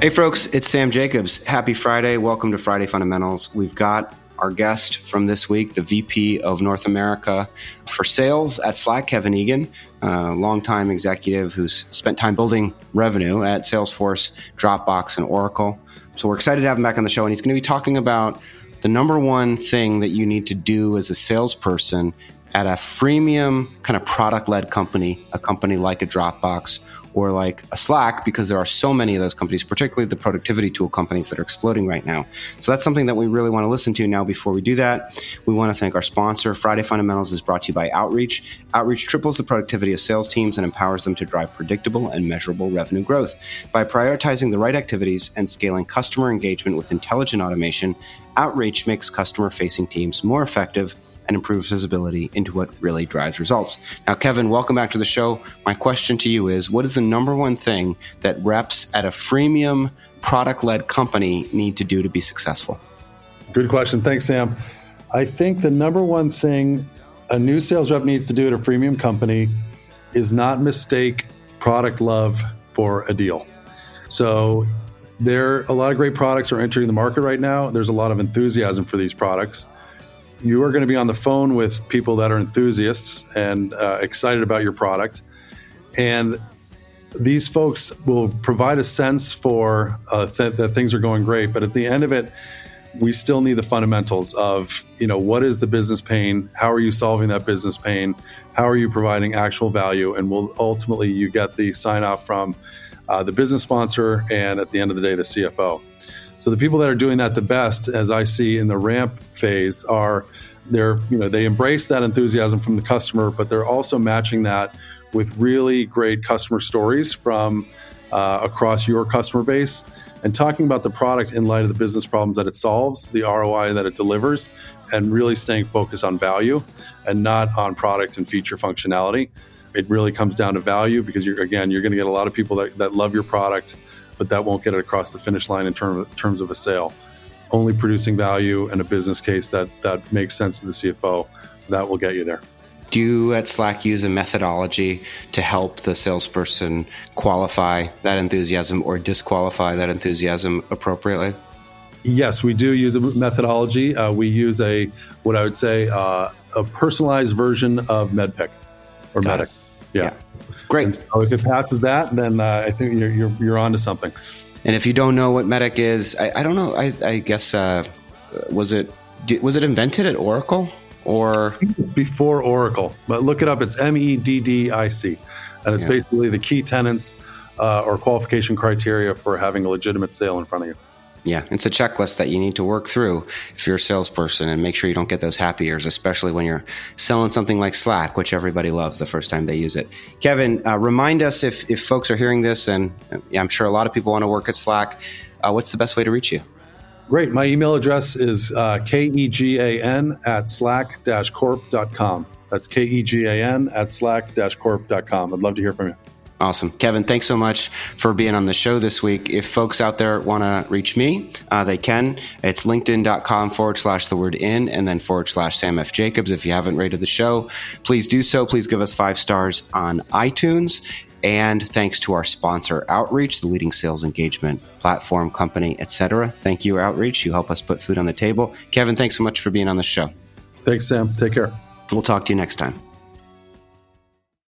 Hey, folks, it's Sam Jacobs. Happy Friday. Welcome to Friday Fundamentals. We've got our guest from this week, the VP of North America for Sales at Slack, Kevin Egan, a longtime executive who's spent time building revenue at Salesforce, Dropbox, and Oracle. So we're excited to have him back on the show, and he's going to be talking about the number one thing that you need to do as a salesperson at a freemium kind of product led company, a company like a Dropbox or like a Slack because there are so many of those companies, particularly the productivity tool companies that are exploding right now. So that's something that we really want to listen to now. Before we do that, we want to thank our sponsor. Friday Fundamentals is brought to you by Outreach. Outreach triples the productivity of sales teams and empowers them to drive predictable and measurable revenue growth. By prioritizing the right activities and scaling customer engagement with intelligent automation, Outreach makes customer facing teams more effective and improves visibility into what really drives results. Now, Kevin, welcome back to the show. My question to you is what is the number one thing that reps at a freemium product led company need to do to be successful? Good question. Thanks, Sam. I think the number one thing a new sales rep needs to do at a freemium company is not mistake product love for a deal. So there are a lot of great products are entering the market right now. There's a lot of enthusiasm for these products you are going to be on the phone with people that are enthusiasts and uh, excited about your product. And these folks will provide a sense for uh, th- that things are going great. But at the end of it, we still need the fundamentals of, you know, what is the business pain? How are you solving that business pain? How are you providing actual value? And will ultimately you get the sign off from uh, the business sponsor and at the end of the day, the CFO. So the people that are doing that the best, as I see in the ramp phase, are they're you know they embrace that enthusiasm from the customer, but they're also matching that with really great customer stories from uh, across your customer base and talking about the product in light of the business problems that it solves, the ROI that it delivers, and really staying focused on value and not on product and feature functionality. It really comes down to value because you're again you're going to get a lot of people that, that love your product but that won't get it across the finish line in term, terms of a sale. Only producing value and a business case that, that makes sense to the CFO, that will get you there. Do you at Slack use a methodology to help the salesperson qualify that enthusiasm or disqualify that enthusiasm appropriately? Yes, we do use a methodology. Uh, we use a what I would say uh, a personalized version of MEDDPICC or Got MEDDIC. Yeah. yeah. Great. And so if it passes that, then uh, I think you're, you're, you're on to something. And if you don't know what MEDDIC is, I, I don't know. I, I guess uh, was it was it invented at Oracle or before Oracle? But look it up. It's M E D D I C, and it's yeah. basically the key tenants uh, or qualification criteria for having a legitimate sale in front of you. Yeah, it's a checklist that you need to work through if you're a salesperson and make sure you don't get those happy ears, especially when you're selling something like Slack, which everybody loves the first time they use it. Kevin, uh, remind us if, if folks are hearing this, and I'm sure a lot of people want to work at Slack, uh, what's the best way to reach you? Great. My email address is uh, kegan at slack corp.com. That's kegan at slack corp.com. I'd love to hear from you. Awesome. Kevin, thanks so much for being on the show this week. If folks out there want to reach me, uh, they can. It's linkedin.com forward slash the word in and then forward slash Sam F. Jacobs. If you haven't rated the show, please do so. Please give us five stars on iTunes. And thanks to our sponsor, Outreach, the leading sales engagement platform company, etc. Thank you, Outreach. You help us put food on the table. Kevin, thanks so much for being on the show. Thanks, Sam. Take care. We'll talk to you next time.